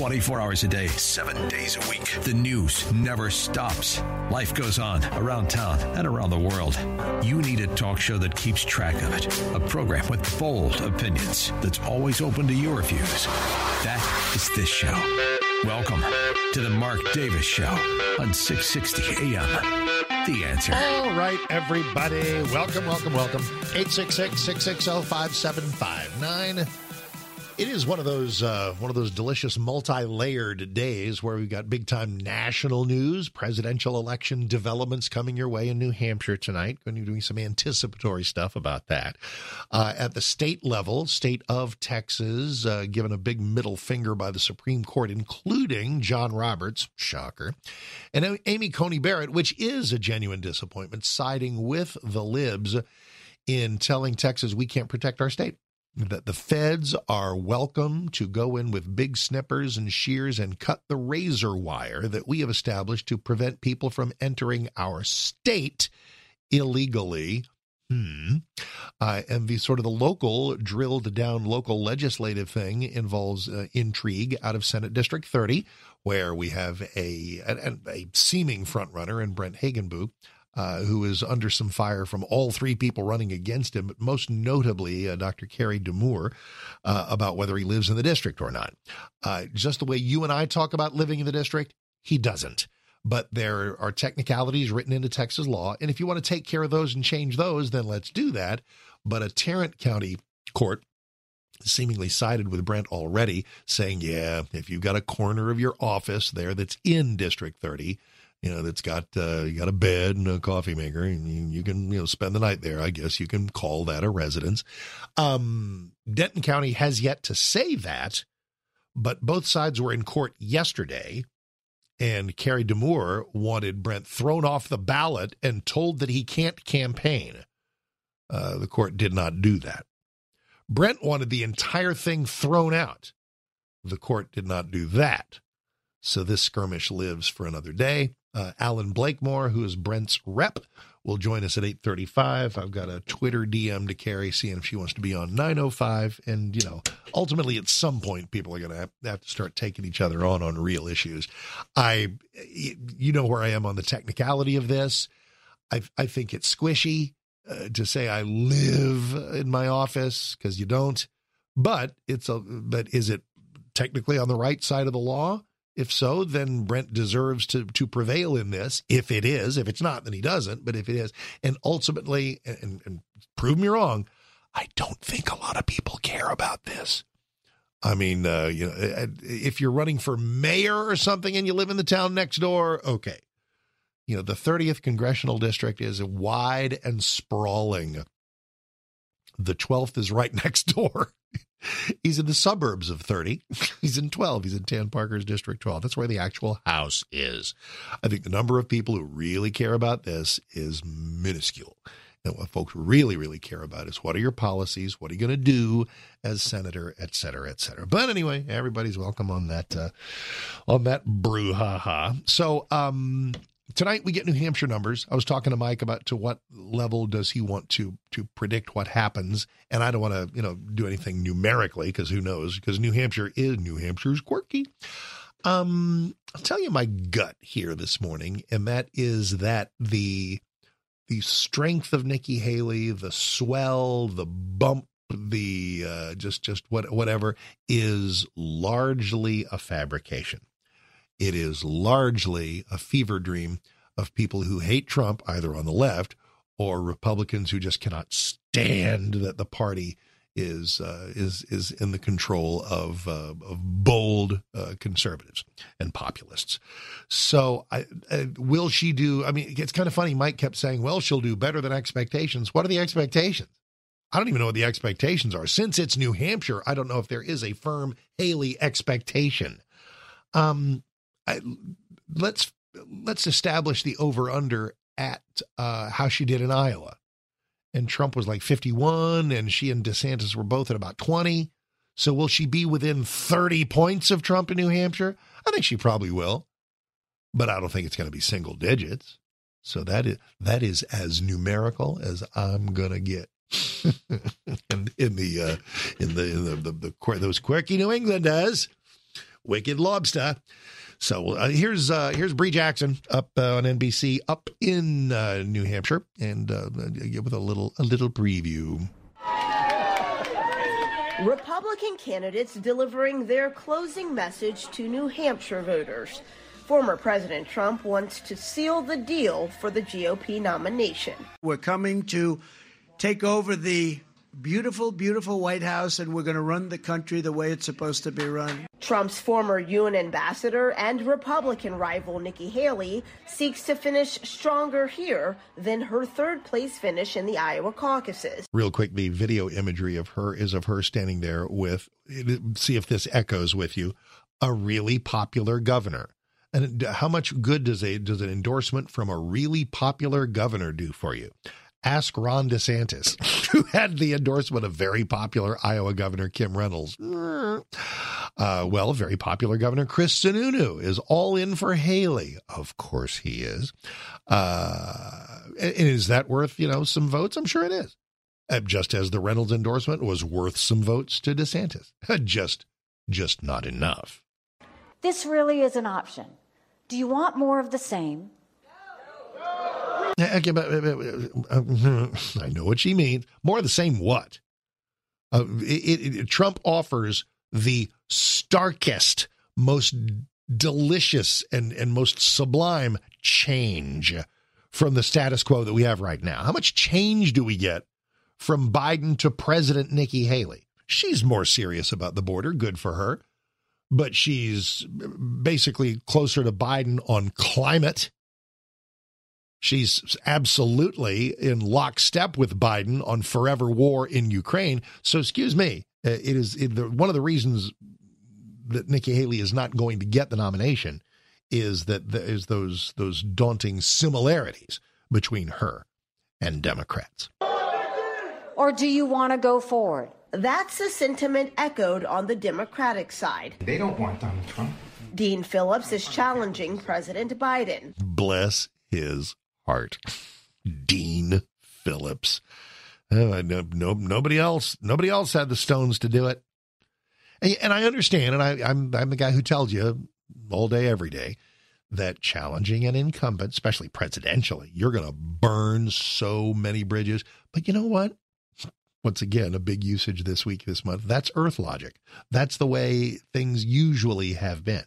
24 hours a day, seven days a week. The news never stops. Life goes on around town and around the world. You need a talk show that keeps track of it. A program with bold opinions that's always open to your views. That is this show. Welcome to the Mark Davis Show on 660 AM. The answer. All right, everybody. Welcome, welcome, welcome. 866 660 5759. It is one of those uh, one of those delicious multi-layered days where we've got big time national news, presidential election developments coming your way in New Hampshire tonight. Going to be doing some anticipatory stuff about that. Uh, at the state level, state of Texas uh, given a big middle finger by the Supreme Court, including John Roberts, shocker, and Amy Coney Barrett, which is a genuine disappointment, siding with the libs in telling Texas we can't protect our state that the feds are welcome to go in with big snippers and shears and cut the razor wire that we have established to prevent people from entering our state illegally. Hmm. Uh, and the sort of the local drilled down local legislative thing involves uh, intrigue out of Senate District 30, where we have a a, a seeming frontrunner in Brent Hagenbu uh, who is under some fire from all three people running against him, but most notably uh, Dr. Carrie de Moor uh, about whether he lives in the district or not. Uh, just the way you and I talk about living in the district, he doesn't. But there are technicalities written into Texas law. And if you want to take care of those and change those, then let's do that. But a Tarrant County court seemingly sided with Brent already, saying, yeah, if you've got a corner of your office there that's in District 30, you know, that's got uh, you got a bed and a coffee maker, and you, you, can you know spend the night there. I guess you can call that a residence. Um, Denton County has yet to say that, but both sides were in court yesterday, and Carrie de Moor wanted Brent thrown off the ballot and told that he can't campaign. Uh, the court did not do that. Brent wanted the entire thing thrown out. The court did not do that. So this skirmish lives for another day. Uh, Allen Blakemore, who is Brent's rep, will join us at 8.35. I've got a Twitter DM to Carrie, seeing if she wants to be on 9.05. And, you know, ultimately at some point, people are going to have, have to start taking each other on on real issues. I, you know where I am on the technicality of this. I, I think it's squishy uh, to say I live in my office because you don't. But it's a, but is it technically on the right side of the law? If so, then Brent deserves to to prevail in this. If it is, if it's not, then he doesn't. But if it is, and ultimately, and, and prove me wrong, I don't think a lot of people care about this. I mean, uh, you know, if you're running for mayor or something and you live in the town next door, okay. You know, the 30th congressional district is wide and sprawling. The 12th is right next door. He's in the suburbs of 30. He's in 12. He's in Tan Parker's District 12. That's where the actual house is. I think the number of people who really care about this is minuscule. And what folks really, really care about is what are your policies? What are you going to do as senator, et cetera, et cetera. But anyway, everybody's welcome on that, uh, on that brouhaha. So, um, tonight we get New Hampshire numbers. I was talking to Mike about to what level does he want to to predict what happens, and I don't want to you know do anything numerically because who knows? Because New Hampshire is New Hampshire's quirky. Um, I'll tell you my gut here this morning, and that is that the the strength of Nikki Haley, the swell, the bump, the uh, just just what whatever is largely a fabrication. It is largely a fever dream of people who hate Trump, either on the left or Republicans who just cannot stand that the party is uh, is is in the control of uh, of bold uh, conservatives and populists. So, I, uh, will she do? I mean, it's kind of funny. Mike kept saying, "Well, she'll do better than expectations." What are the expectations? I don't even know what the expectations are. Since it's New Hampshire, I don't know if there is a firm Haley expectation. Um, I, let's let's establish the over under at uh, how she did in Iowa. And Trump was like 51, and she and DeSantis were both at about 20. So will she be within 30 points of Trump in New Hampshire? I think she probably will, but I don't think it's going to be single digits. So that is that is as numerical as I'm gonna get. and in the uh, in the in the, the, the those quirky New Englanders, wicked lobster. So uh, here's uh, here's Bree Jackson up uh, on NBC up in uh, New Hampshire, and uh, with a little a little preview. Republican candidates delivering their closing message to New Hampshire voters. Former President Trump wants to seal the deal for the GOP nomination. We're coming to take over the beautiful, beautiful White House, and we're going to run the country the way it's supposed to be run. Trump's former UN ambassador and Republican rival Nikki Haley seeks to finish stronger here than her third place finish in the Iowa caucuses. Real quick, the video imagery of her is of her standing there with, see if this echoes with you, a really popular governor. And how much good does a does an endorsement from a really popular governor do for you? Ask Ron DeSantis, who had the endorsement of very popular Iowa Governor Kim Reynolds. Uh, well, very popular Governor Chris Sununu is all in for Haley. Of course he is. Uh, and is that worth, you know, some votes? I'm sure it is. Uh, just as the Reynolds endorsement was worth some votes to DeSantis. just, just not enough. This really is an option. Do you want more of the same? Eh, uh, I know what she means. More of the same what? Uh, it, it, Trump offers the starkest, most delicious, and, and most sublime change from the status quo that we have right now. How much change do we get from Biden to President Nikki Haley? She's more serious about the border. Good for her. But she's uh, basically closer to Biden on climate She's absolutely in lockstep with Biden on forever war in Ukraine. So, excuse me, uh, it is it, the, one of the reasons that Nikki Haley is not going to get the nomination is that there is those those daunting similarities between her and Democrats. Or do you want to go forward? That's the sentiment echoed on the Democratic side. They don't want Donald Trump. Dean Phillips is challenging President Biden. Bless his heart. Dean Phillips. Uh, no, no, nobody else. Nobody else had the stones to do it. And, and I understand, and I, I'm I'm the guy who tells you all day, every day, that challenging an incumbent, especially presidentially, you're going to burn so many bridges. But you know what? Once again, a big usage this week, this month. That's Earth logic. That's the way things usually have been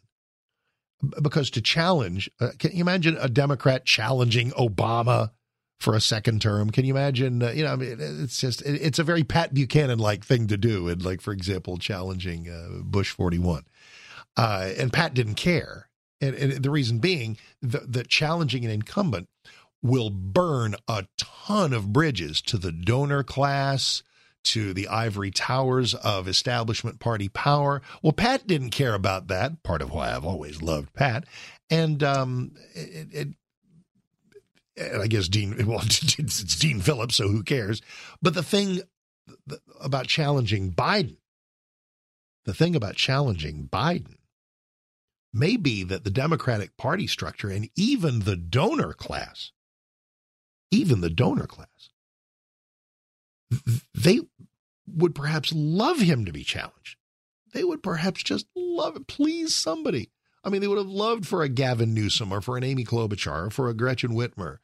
because to challenge, uh, can you imagine a Democrat challenging Obama for a second term? Can you imagine? Uh, you know, I mean, it's just it, it's a very Pat Buchanan like thing to do, and like for example, challenging uh, Bush forty one, uh, and Pat didn't care, and, and the reason being that challenging an incumbent will burn a ton of bridges to the donor class to the ivory towers of establishment party power. Well, Pat didn't care about that, part of why I've always loved Pat. And, um, it, it, and I guess Dean, well, it's Dean Phillips, so who cares? But the thing about challenging Biden, the thing about challenging Biden may be that the Democratic Party structure and even the donor class, even the donor class, they would perhaps love him to be challenged. They would perhaps just love it. Please, somebody. I mean, they would have loved for a Gavin Newsom or for an Amy Klobuchar or for a Gretchen Whitmer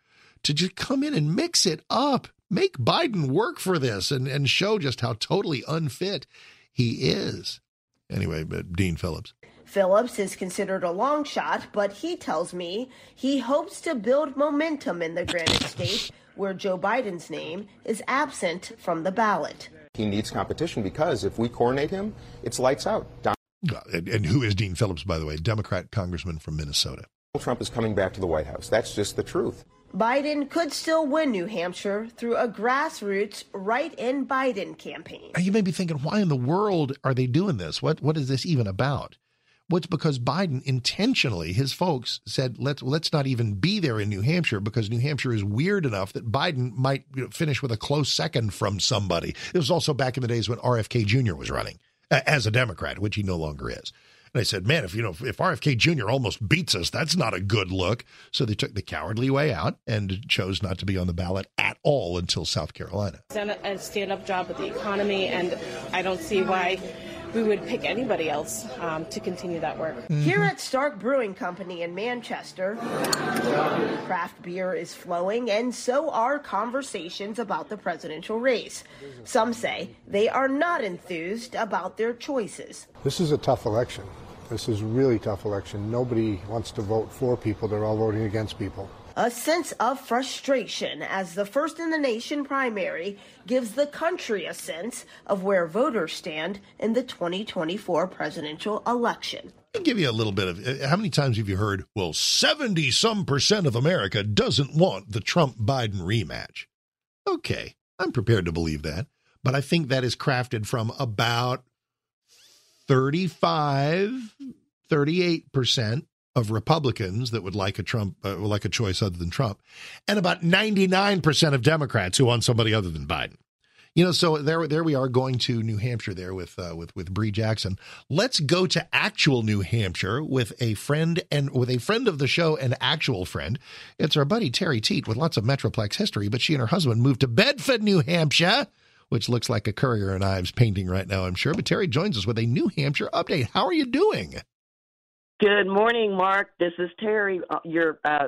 to just come in and mix it up, make Biden work for this and, and show just how totally unfit he is. Anyway, but Dean Phillips. Phillips is considered a long shot, but he tells me he hopes to build momentum in the Granite State where Joe Biden's name is absent from the ballot. He needs competition because if we coordinate him, it's lights out. Don- uh, and, and who is Dean Phillips, by the way? Democrat congressman from Minnesota. Trump is coming back to the White House. That's just the truth. Biden could still win New Hampshire through a grassroots right in Biden campaign. You may be thinking, why in the world are they doing this? What what is this even about? It's because Biden intentionally, his folks said, let's let's not even be there in New Hampshire because New Hampshire is weird enough that Biden might you know, finish with a close second from somebody. It was also back in the days when RFK Jr. was running uh, as a Democrat, which he no longer is. And I said, man, if you know if RFK Jr. almost beats us, that's not a good look. So they took the cowardly way out and chose not to be on the ballot at all until South Carolina. Done a stand-up job with the economy, and I don't see why we would pick anybody else um, to continue that work. Mm-hmm. Here at Stark Brewing Company in Manchester, craft beer is flowing, and so are conversations about the presidential race. Some say they are not enthused about their choices. This is a tough election. This is a really tough election. Nobody wants to vote for people, they're all voting against people. A sense of frustration as the first in the nation primary gives the country a sense of where voters stand in the 2024 presidential election. I'll give you a little bit of uh, how many times have you heard, well, 70 some percent of America doesn't want the Trump Biden rematch? Okay, I'm prepared to believe that. But I think that is crafted from about 35, 38% of Republicans that would like a Trump, uh, like a choice other than Trump, and about 99% of Democrats who want somebody other than Biden. You know, so there, there we are going to New Hampshire there with uh, with with Bree Jackson. Let's go to actual New Hampshire with a friend and with a friend of the show, an actual friend. It's our buddy Terry Teet with lots of Metroplex history, but she and her husband moved to Bedford, New Hampshire, which looks like a Currier and Ives painting right now, I'm sure. But Terry joins us with a New Hampshire update. How are you doing? Good morning, Mark. This is Terry, uh, your uh,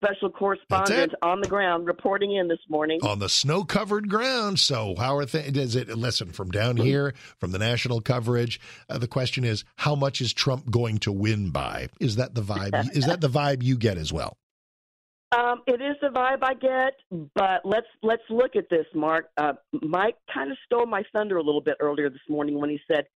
special correspondent on the ground, reporting in this morning on the snow-covered ground. So, how are things? Is it listen from down here, from the national coverage? Uh, the question is, how much is Trump going to win by? Is that the vibe? is that the vibe you get as well? Um, it is the vibe I get, but let's let's look at this, Mark. Uh, Mike kind of stole my thunder a little bit earlier this morning when he said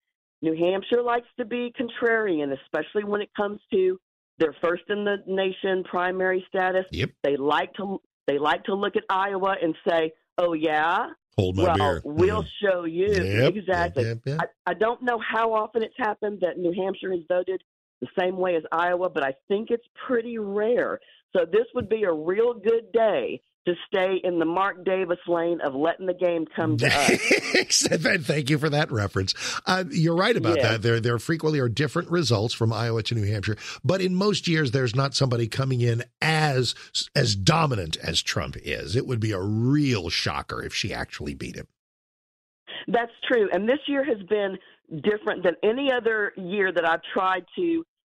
New Hampshire likes to be contrarian, especially when it comes to their first in the nation primary status. Yep. They like to they like to look at Iowa and say, "Oh yeah, hold my well, beer." We'll Mhm. show you Yep, exactly. yep, yep, yep. I, I don't know how often it's happened that New Hampshire has voted the same way as Iowa, but I think it's pretty rare. So this would be a real good day to stay in the Mark Davis lane of letting the game come to us. Thank you for that reference. Uh, you're right about Yeah. that. There, there frequently are different results from Iowa to New Hampshire, but in most years, there's not somebody coming in as as dominant as Trump is. It would be a real shocker if she actually beat him. That's true. And this year has been different than any other year that I've tried to,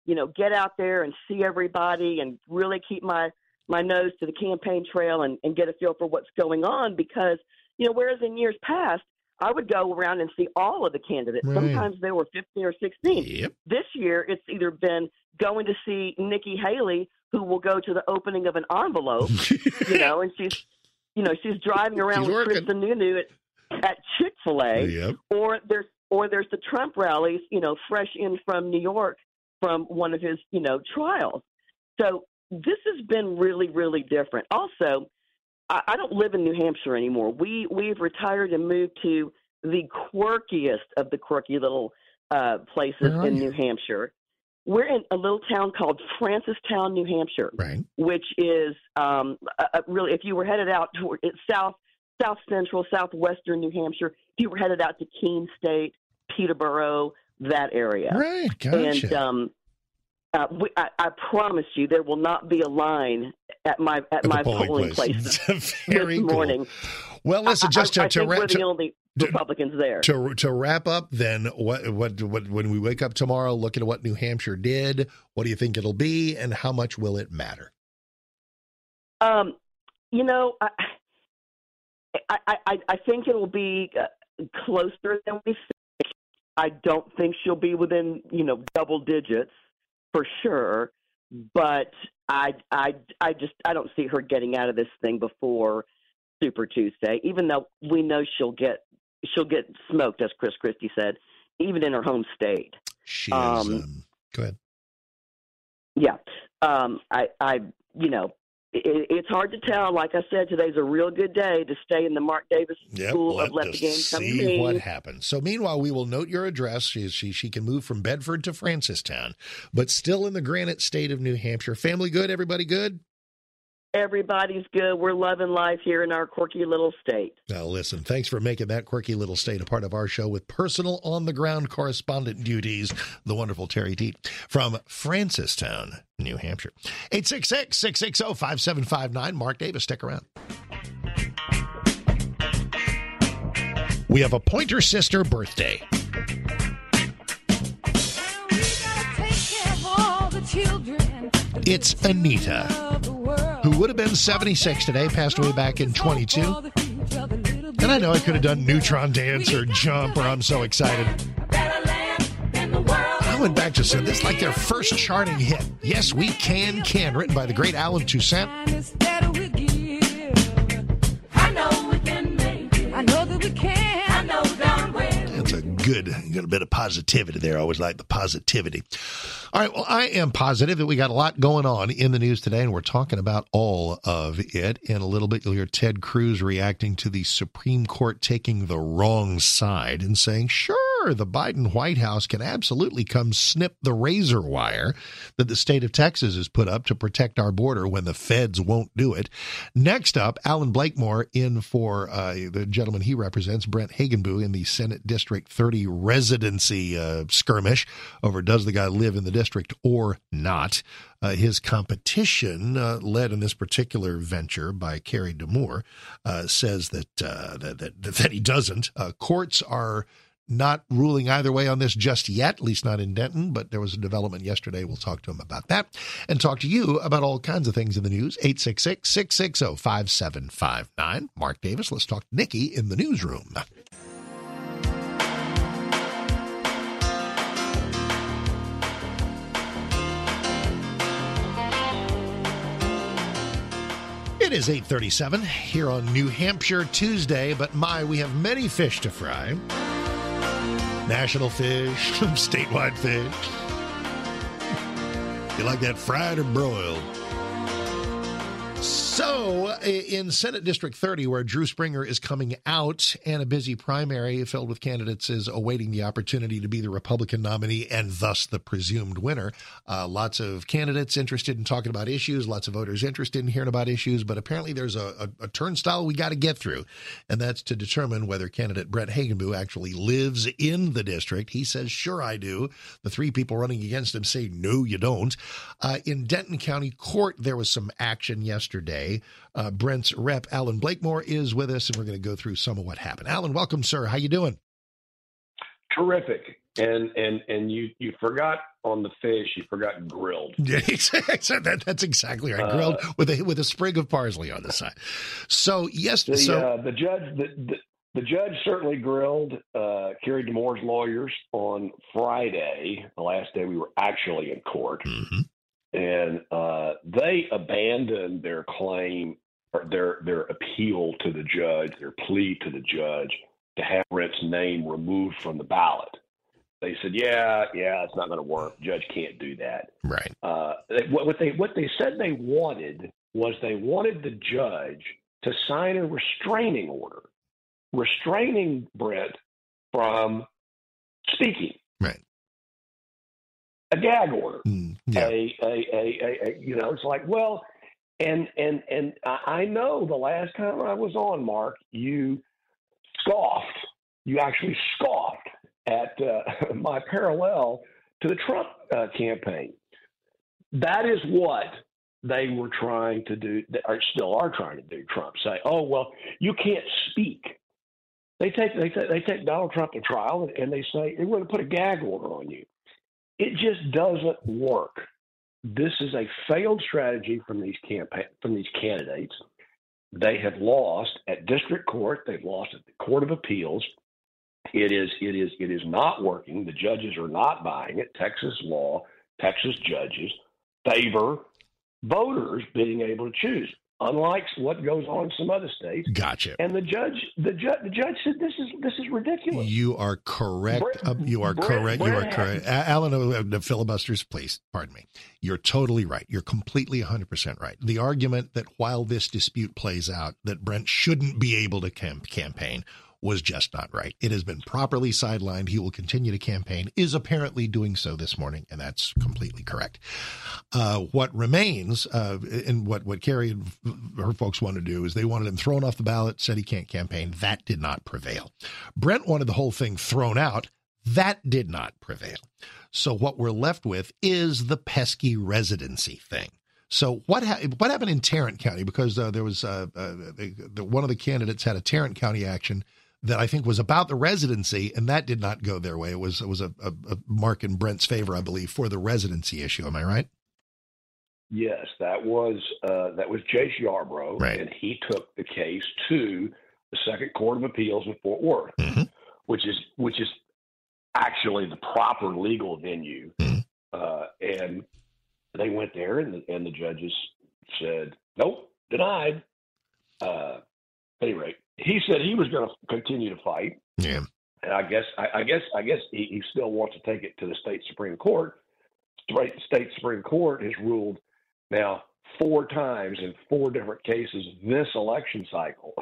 you know, get out there and see everybody and really keep my my nose to the campaign trail and, and get a feel for what's going on because, you know, whereas in years past I would go around and see all of the candidates. Right. Sometimes there were 15 or 16. Yep. This year, it's either been going to see Nikki Haley, who will go to the opening of an envelope, you know, and she's, you know, she's driving around She's with working. Chris Sununu at, at Chick Fil A, Yep. or there's or there's the Trump rallies, you know, fresh in from New York from one of his, you know, trials. So this has been really, really different. Also, I, I don't live in New Hampshire anymore. We we've retired and moved to the quirkiest of the quirky little uh, places in you? New Hampshire. We're in a little town called Francistown, New Hampshire, Right. which is um, uh, uh, really if you were headed out toward it's south south central southwestern New Hampshire. If you were headed out to Keene State, Peterborough, that area, Right. Gotcha. and um, uh, we, I, I promise you, there will not be a line at my at, At my polling polling, place. place Very this cool. morning. Well, listen, just I, to, I to, think ra- we're to, the only Republicans there. to to wrap up, then what, what what when we wake up tomorrow, look at what New Hampshire did. What do you think it'll be, and how much will it matter? Um, you know, I, I, I, I think it will be uh, closer than we think. I don't think she'll be within, you know, double digits for sure. But I, I, I just, I don't see her getting out of this thing before Super Tuesday. Even though we know she'll get, she'll get smoked, as Chris Christie said, even in her home state. She is. Um, Um, go ahead. Yeah. Um, I, I, you know, it, it's hard to tell. Like I said, today's a real good day to stay in the Mark Davis Yep, school let, of let the game come see what happens. So, meanwhile, we will note your address. She, she she can move from Bedford to Francistown, but still in the Granite State of New Hampshire. Family good? Everybody good? Everybody's good. We're loving life here in our quirky little state. Now, listen, thanks for making that quirky little state a part of our show with personal on the ground correspondent duties. The wonderful Terry Teet from Francistown, New Hampshire. 866 660 5759. Mark Davis, stick around. We have a Pointer Sister birthday. It's Anita, who would have been 76 today, passed away back in 22. And I know I could have done Neutron Dance or Jump or I'm so excited. I went back to say this is like their first charting hit. Yes, we can, can, written by the great Allen Toussaint. I know we can Good, got a bit of positivity there. I always like the positivity. All right. Well, I am positive that we got a lot going on in the news today, and we're talking about all of it. In a little bit, you'll hear Ted Cruz reacting to the Supreme Court taking the wrong side and saying, sure, the Biden White House can absolutely come snip the razor wire that the state of Texas has put up to protect our border when the feds won't do it. Next up, Allen Blakemore in for uh, the gentleman he represents, Brent Hagenbuch, in the Senate District 30 residency uh, skirmish over does the guy live in the district or not. Uh, his competition, uh, led in this particular venture by Carrie de Moor, uh, says that, uh, that, that that he doesn't. Courts are not ruling either way on this just yet, at least not in Denton, but there was a development yesterday. We'll talk to him about that and talk to you about all kinds of things in the news. 866 660 5759. Mark Davis, let's talk to Nikki in the newsroom. It is 837 here on New Hampshire Tuesday, but my, we have many fish to fry. National fish, statewide fish. You like that fried or broiled? So, in Senate District 30, where Drew Springer is coming out and a busy primary filled with candidates is awaiting the opportunity to be the Republican nominee and thus the presumed winner, uh, lots of candidates interested in talking about issues, lots of voters interested in hearing about issues, but apparently there's a, a, a turnstile we got to get through, and that's to determine whether candidate Brent Hagenbuch actually lives in the district. He says, sure, I do. The three people running against him say, no, you don't. Uh, in Denton County Court, there was some action yesterday. Uh, Brent's rep, Allen Blakemore, is with us, and we're going to go through some of what happened. Alan, welcome, sir. How you doing? Terrific. And and and you you forgot on the fish. You forgot grilled. Yeah, that, that's exactly right. Grilled Uh, with a with a sprig of parsley on the side. So yes, The so uh, the judge the, the the judge certainly grilled uh, Carrie de Moor's lawyers on Friday, the last day we were actually in court, Mm-hmm. And uh, they abandoned their claim or their their appeal to the judge, their plea to the judge to have Brent's name removed from the ballot. They said, "Yeah, yeah, it's not going to work. Judge can't do that." Right. Uh, they- what, what they what they said they wanted was they wanted the judge to sign a restraining order, restraining Brent from speaking. Right. A gag order. Mm, yeah. A, a, a, a, you know, it's like well, and and and I know the last time I was on, Mark, you scoffed. You actually scoffed at uh, my parallel to the Trump uh, campaign. That is what they were trying to do, or still are trying to do. Trump say, "Oh well, you can't speak." They take they take, they take Donald Trump to trial and, and they say we're going to put a gag order on you. It just doesn't work. This is a failed strategy from these campaign from these candidates. They have lost at district court. They've lost at the court of appeals. It is it is it is not working. The judges are not buying it. Texas law, Texas judges favor voters being able to choose. Unlike what goes on in some other states. Gotcha. And the judge, the judge, the judge said this is this is ridiculous. You are correct. Brett- Uh, you are Brett- correct. you are correct. Alan, uh, the filibusters, please, pardon me. You're totally right. You're completely 100% right. The argument that while this dispute plays out, that Brent shouldn't be able to camp- campaign was just not right. It has been properly sidelined. He will continue to campaign, is apparently doing so this morning, and that's completely correct. Uh, what remains, uh, and what, what Carrie and her folks want to do, is they wanted him thrown off the ballot, said he can't campaign. That did not prevail. Brent wanted the whole thing thrown out. That did not prevail. So what we're left with is the pesky residency thing. So what ha- what happened in Tarrant County? Because uh, there was uh, uh, the, one of the candidates had a Tarrant County action that I think was about the residency, and that did not go their way. It was it was a, a, a mark in Brent's favor, I believe, for the residency issue. Am I right? Yes, that was uh, that was Jace Yarbrough, Right. and he took the case to the Second Court of Appeals in Fort Worth, Mm-hmm. which is which is actually the proper legal venue. Mm-hmm. Uh, and they went there, and the, and the judges said, "Nope, denied." Uh, at any rate, he said he was going to continue to fight, Yeah. and I guess I, I guess I guess he, he still wants to take it to the state supreme court. State state supreme court has ruled now four times in four different cases this election cycle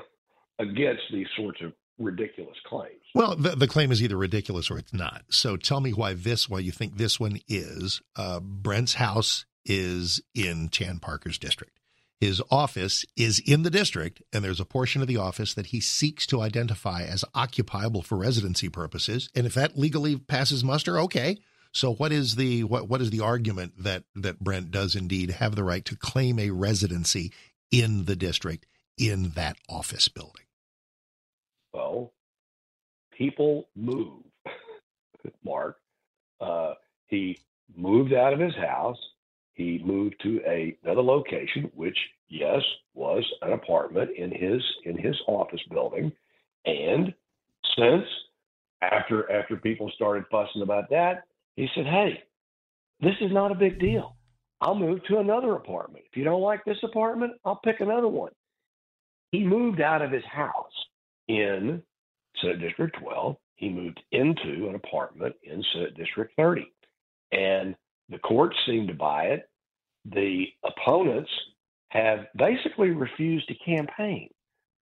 against these sorts of ridiculous claims. Well, the, the claim is either ridiculous or it's not. So tell me why this, why you think this one is. Uh, Brent's house is in Tan Parker's district. His office is in the district, and there's a portion of the office that he seeks to identify as occupiable for residency purposes. And if that legally passes muster, okay. So what is the what what is the argument that that Brent does indeed have the right to claim a residency in the district in that office building? Well, people move, Mark. Uh, he moved out of his house. He moved to a, another location, which yes was an apartment in his in his office building. And since after after people started fussing about that, he said, "Hey, this is not a big deal. I'll move to another apartment. If you don't like this apartment, I'll pick another one." He moved out of his house in Senate District 12. He moved into an apartment in Senate District 30. And the courts seem to buy it. The opponents have basically refused to campaign.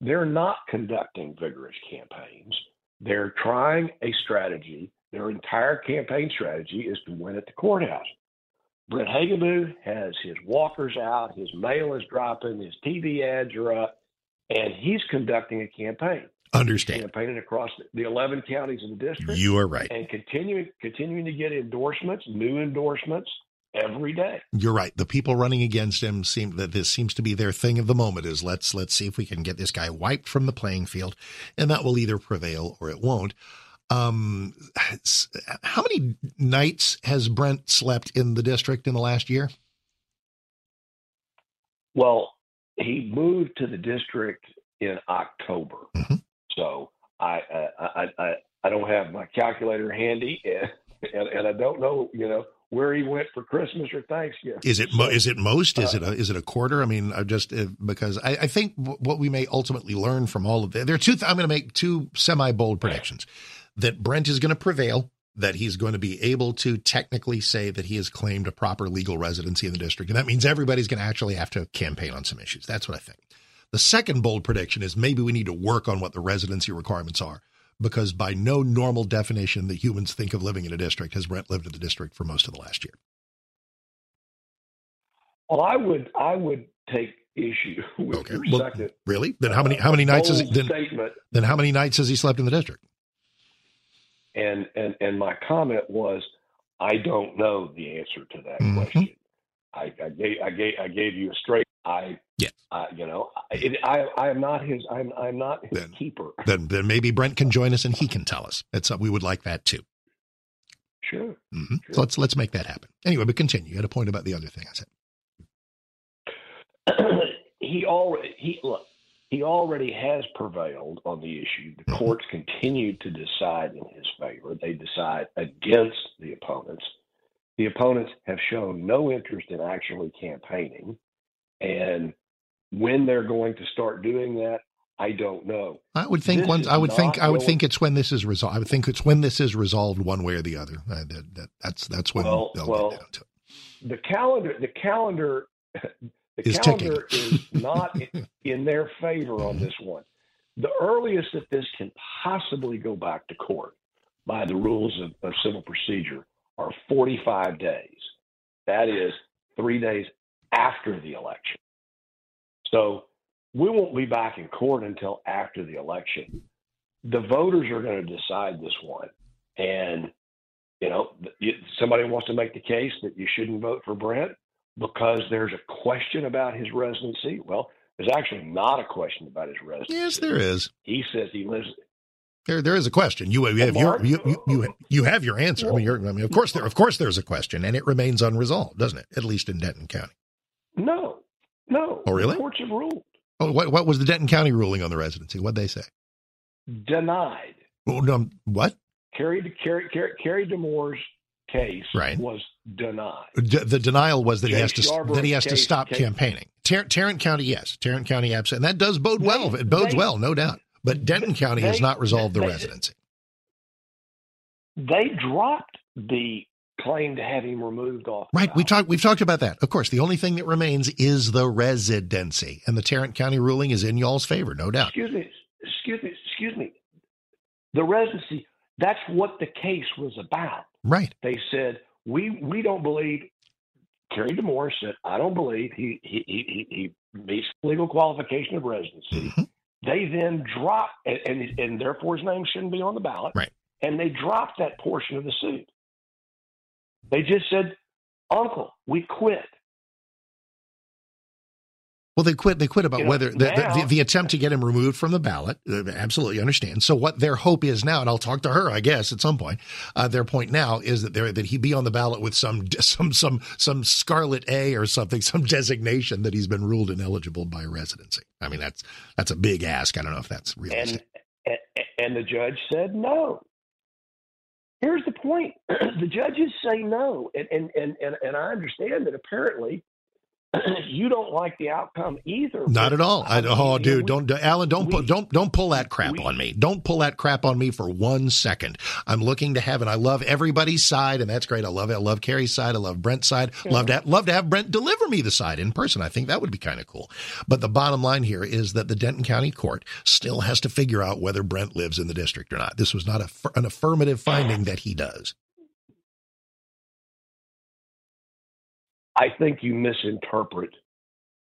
They're not conducting vigorous campaigns. They're trying a strategy. Their entire campaign strategy is to win at the courthouse. Brent Hagenbuch has his walkers out, his mail is dropping, his TV ads are up, and he's conducting a campaign. Understand. Campaigning across the 11 counties in the district. You are right. And continuing continuing to get endorsements, new endorsements every day. You're right. The people running against him seem that this seems to be their thing of the moment is let's let's see if we can get this guy wiped from the playing field, and that will either prevail or it won't. Um, how many nights has Brent slept in the district in the last year? Well, he moved to the district in October, so I, uh, I I I don't have my calculator handy, and, and and I don't know you know where he went for Christmas or Thanksgiving. Is it mo- is it most? Is Uh, it a, is it a quarter? I mean, I just uh, because I, I think what we may ultimately learn from all of this, there are two. Th- I'm going to make two semi bold predictions that Brent is going to prevail. That he's going to be able to technically say that he has claimed a proper legal residency in the district, and that means everybody's going to actually have to campaign on some issues. That's what I think. The second bold prediction is maybe we need to work on what the residency requirements are, because by no normal definition that humans think of living in a district has Brent lived in the district for most of the last year. Well, I would I would take issue with your Well, second really? Then how many how many nights has he, then, statement. then how many nights has he slept in the district? And and and my comment was, I don't know the answer to that Mm-hmm. question. I, I gave I gave I gave you a straight. I yeah. I, you know I, it, I I am not his I'm I'm not his keeper. Then then maybe Brent can join us and he can tell us. It's uh, we would like that too. Sure. hmm So let's let's make that happen. Anyway, but continue. You had a point about the other thing I said. he already he look he already has prevailed on the issue. The courts continue to decide in his favor. They decide against the opponents. The opponents have shown no interest in actually campaigning, and when they're going to start doing that, I don't know. I would think This once. I would think. I would going- think it's when this is resolved. I would think it's when this is resolved, one way or the other. Uh, that, that, that's that's when well, they'll well, get down to it. the calendar, the calendar, the Is calendar is not in, in their favor on this one. The earliest that this can possibly go back to court by the rules of, of civil procedure are 45 days. That is three days after the election. So we won't be back in court until after the election. The voters are going to decide this one. And you know, somebody wants to make the case that you shouldn't vote for Brent because there's a question about his residency. Well, there's actually not a question about his residency. Yes, there is. He says he lives. There, there is a question. You have your, you, you, you, you have your answer. I mean, I mean, of course, there, of course, there's a question, and it remains unresolved, doesn't it? At least in Denton County. No, no. Oh, really? The courts have ruled Oh, what, what was the Denton County ruling on the residency? What'd they say? denied. Oh, no, what? Carrie Carrie Carrie, Carrie de Moor's case Right. was denied. D- the denial was that he Jay has to that he has to stop case- campaigning. Tar- Tarrant County, yes, Tarrant County, absolutely, and that does bode well. It bodes they- well, no doubt. But Denton County has not resolved the they- residency. They dropped the claim to have him removed off. Right. We talked. We've talked about that. Of course, the only thing that remains is the residency, and the Tarrant County ruling is in y'all's favor, no doubt. Excuse me. Excuse me. Excuse me. The residency. That's what the case was about. Right. They said we we don't believe. Carrie de Moor said, "I don't believe he he he he, he meets legal qualification of residency." Mm-hmm. They then dropped, and, and and therefore his name shouldn't be on the ballot. Right. And they dropped that portion of the suit. They just said, "Uncle, we quit." Well, they quit. They quit about You know, whether the, the, now- the, the attempt to get him removed from the ballot. Uh, absolutely understand. So, what their hope is now, and I'll talk to her, I guess, at some point. Uh, their point now is that there that he be on the ballot with some some some some Scarlet A or something, some designation that he's been ruled ineligible by residency. I mean, that's that's a big ask. I don't know if that's realistic. And, and and the judge said no. Here's the point: the judges say no, and and and and, and I understand that apparently you don't like the outcome either. Not at all. I, oh, dude, we- don't, Alan, don't, pull, don't, don't pull that crap on me. Don't pull that crap on me for one second. I'm looking to heaven. I love everybody's side, and that's great. I love it. I love Carrie's side. I love Brent's side. Love to, love to have Brent deliver me the side in person. I think that would be kind of cool. But the bottom line here is that the Denton County Court still has to figure out whether Brent lives in the district or not. This was not a, an affirmative finding that he does. I think you misinterpret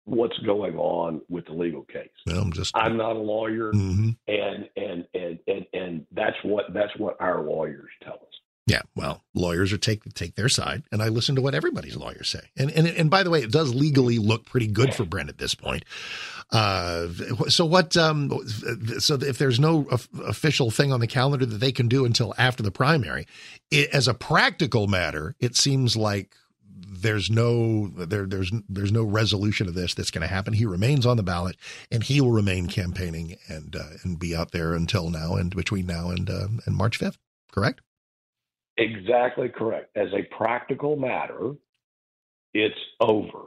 what's going on with the legal case. I'm just. I'm not a lawyer, Mhm. and, and and and and that's what that's what our lawyers tell us. Yeah, well, lawyers are take take their side, and I listen to what everybody's lawyers say. And and and by the way, it does legally look pretty good for Brent at this point. Uh, so what? Um, so if there's no official thing on the calendar that they can do until after the primary, it, as a practical matter, it seems like there's no there there's there's no resolution of this that's going to happen. He remains on the ballot, and he will remain campaigning and uh, and be out there until now and between now and uh, and March fifth. Correct. Exactly correct. As a practical matter, it's over.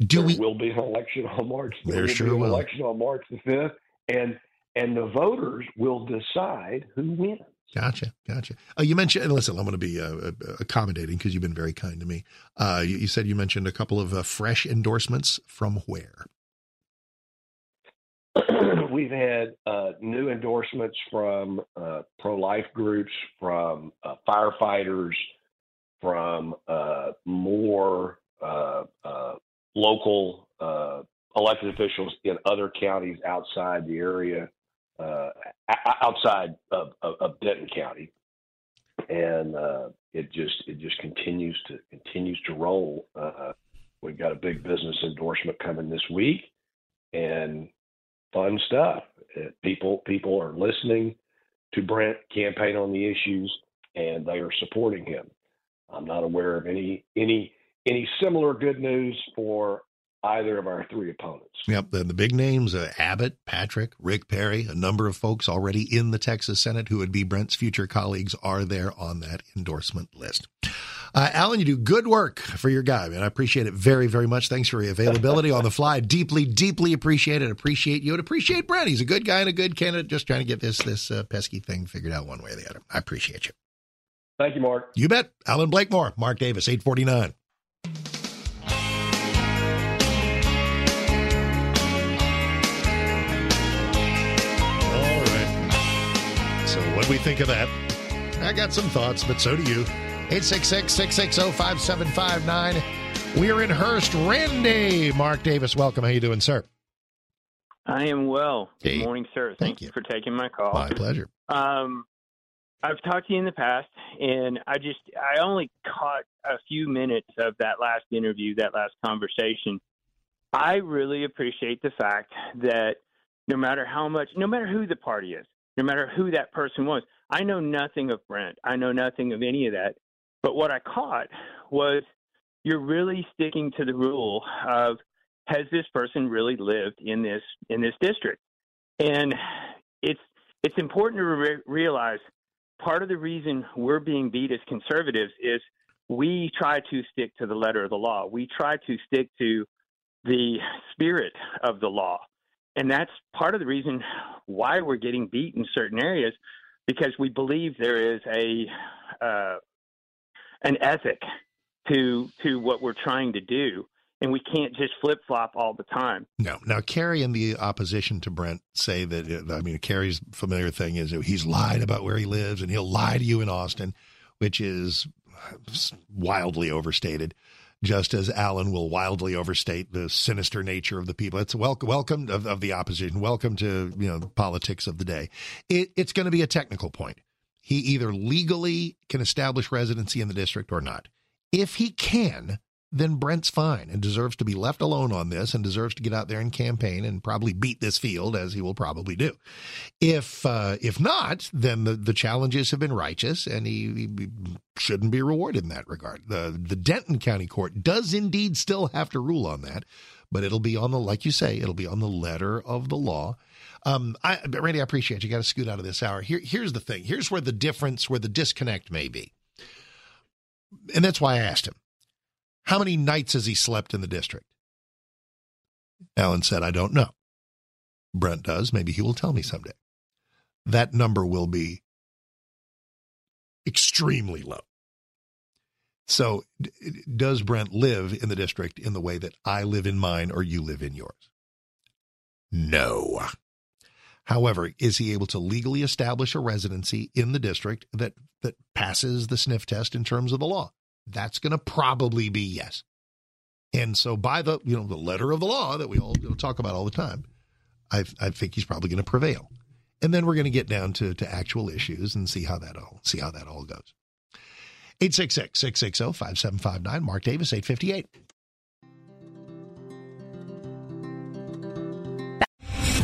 Do there we? will be an election on March. There will sure be an will. election on March the fifth, and and the voters will decide who wins. Gotcha, gotcha. Uh, you mentioned, and listen, I'm going to be uh, uh, accommodating because you've been very kind to me. Uh, you, you said you mentioned a couple of uh, fresh endorsements from where? We've had uh, new endorsements from uh, pro-life groups, from firefighters, from more local elected officials in other counties outside the area, uh, outside of, of, of Denton County, and uh, it just it just continues to continues to roll. Uh, we've got a big business endorsement coming this week, and fun stuff. Uh, People people are listening to Brent campaign on the issues, and they are supporting him. I'm not aware of any any any similar good news for either of our three opponents. Yep, the, the big names: uh, Abbott, Patrick, Rick Perry. A number of folks already in the Texas Senate who would be Brent's future colleagues are there on that endorsement list. Uh, Alan, you do good work for your guy, man. I appreciate it very, very much. Thanks for your availability on the fly. Deeply, deeply appreciate it. Appreciate you and appreciate Brent. He's a good guy and a good candidate. Just trying to get this this uh, pesky thing figured out one way or the other. I appreciate you. Thank you, Mark. You bet. Allen Blakemore, Mark Davis, eight forty nine. We think of that? I got some thoughts, but so do you. 866 660 5759. We're in Hurst. Randy. Mark Davis, welcome. How you doing, sir? I am well. Hey. Good morning, sir. Thank Thank you for taking my call. My pleasure. Um, I've talked to you in the past, and I just I only caught a few minutes of that last interview, that last conversation. I really appreciate the fact that no matter how much, no matter who the party is, no matter who that person was, I know nothing of Brent. I know nothing of any of that. But what I caught was you're really sticking to the rule of has this person really lived in this in this district? And it's it's important to re- realize part of the reason we're being beat as conservatives is we try to stick to the letter of the law. We try to stick to the spirit of the law. And that's part of the reason why we're getting beat in certain areas because we believe there is a uh, an ethic to to what we're trying to do and we can't just flip flop all the time. No. Now, Carrie and the opposition to Brent say that, I mean, Carrie's familiar thing is he's lied about where he lives and he'll lie to you in Austin, which is wildly overstated, just as Allen will wildly overstate the sinister nature of the people. It's welcome, welcome of, of the opposition. Welcome to, you know, politics of the day. It, it's going to be a technical point. He either legally can establish residency in the district or not. If he can, then Brent's fine and deserves to be left alone on this and deserves to get out there and campaign and probably beat this field as he will probably do. If uh, if not, then the, the challenges have been righteous and he, he shouldn't be rewarded in that regard. The the Denton County Court does indeed still have to rule on that, but it'll be on the like you say, it'll be on the letter of the law. Um, I, Randy, I appreciate you. Got to scoot out of this hour. Here, here's the thing. Here's where the difference, where the disconnect may be, and that's why I asked him. How many nights has he slept in the district? Allen said, I don't know. Brent does. Maybe he will tell me someday. That number will be extremely low. So, does Brent live in the district in the way that I live in mine or you live in yours? No. However, is he able to legally establish a residency in the district that, that passes the sniff test in terms of the law? That's going to probably be yes. And so, by the you know the letter of the law that we all you know, talk about all the time, I, I think he's probably going to prevail. And then we're going to get down to to actual issues and see how that all see how that all goes. 866-660-5759. Mark Davis, 858.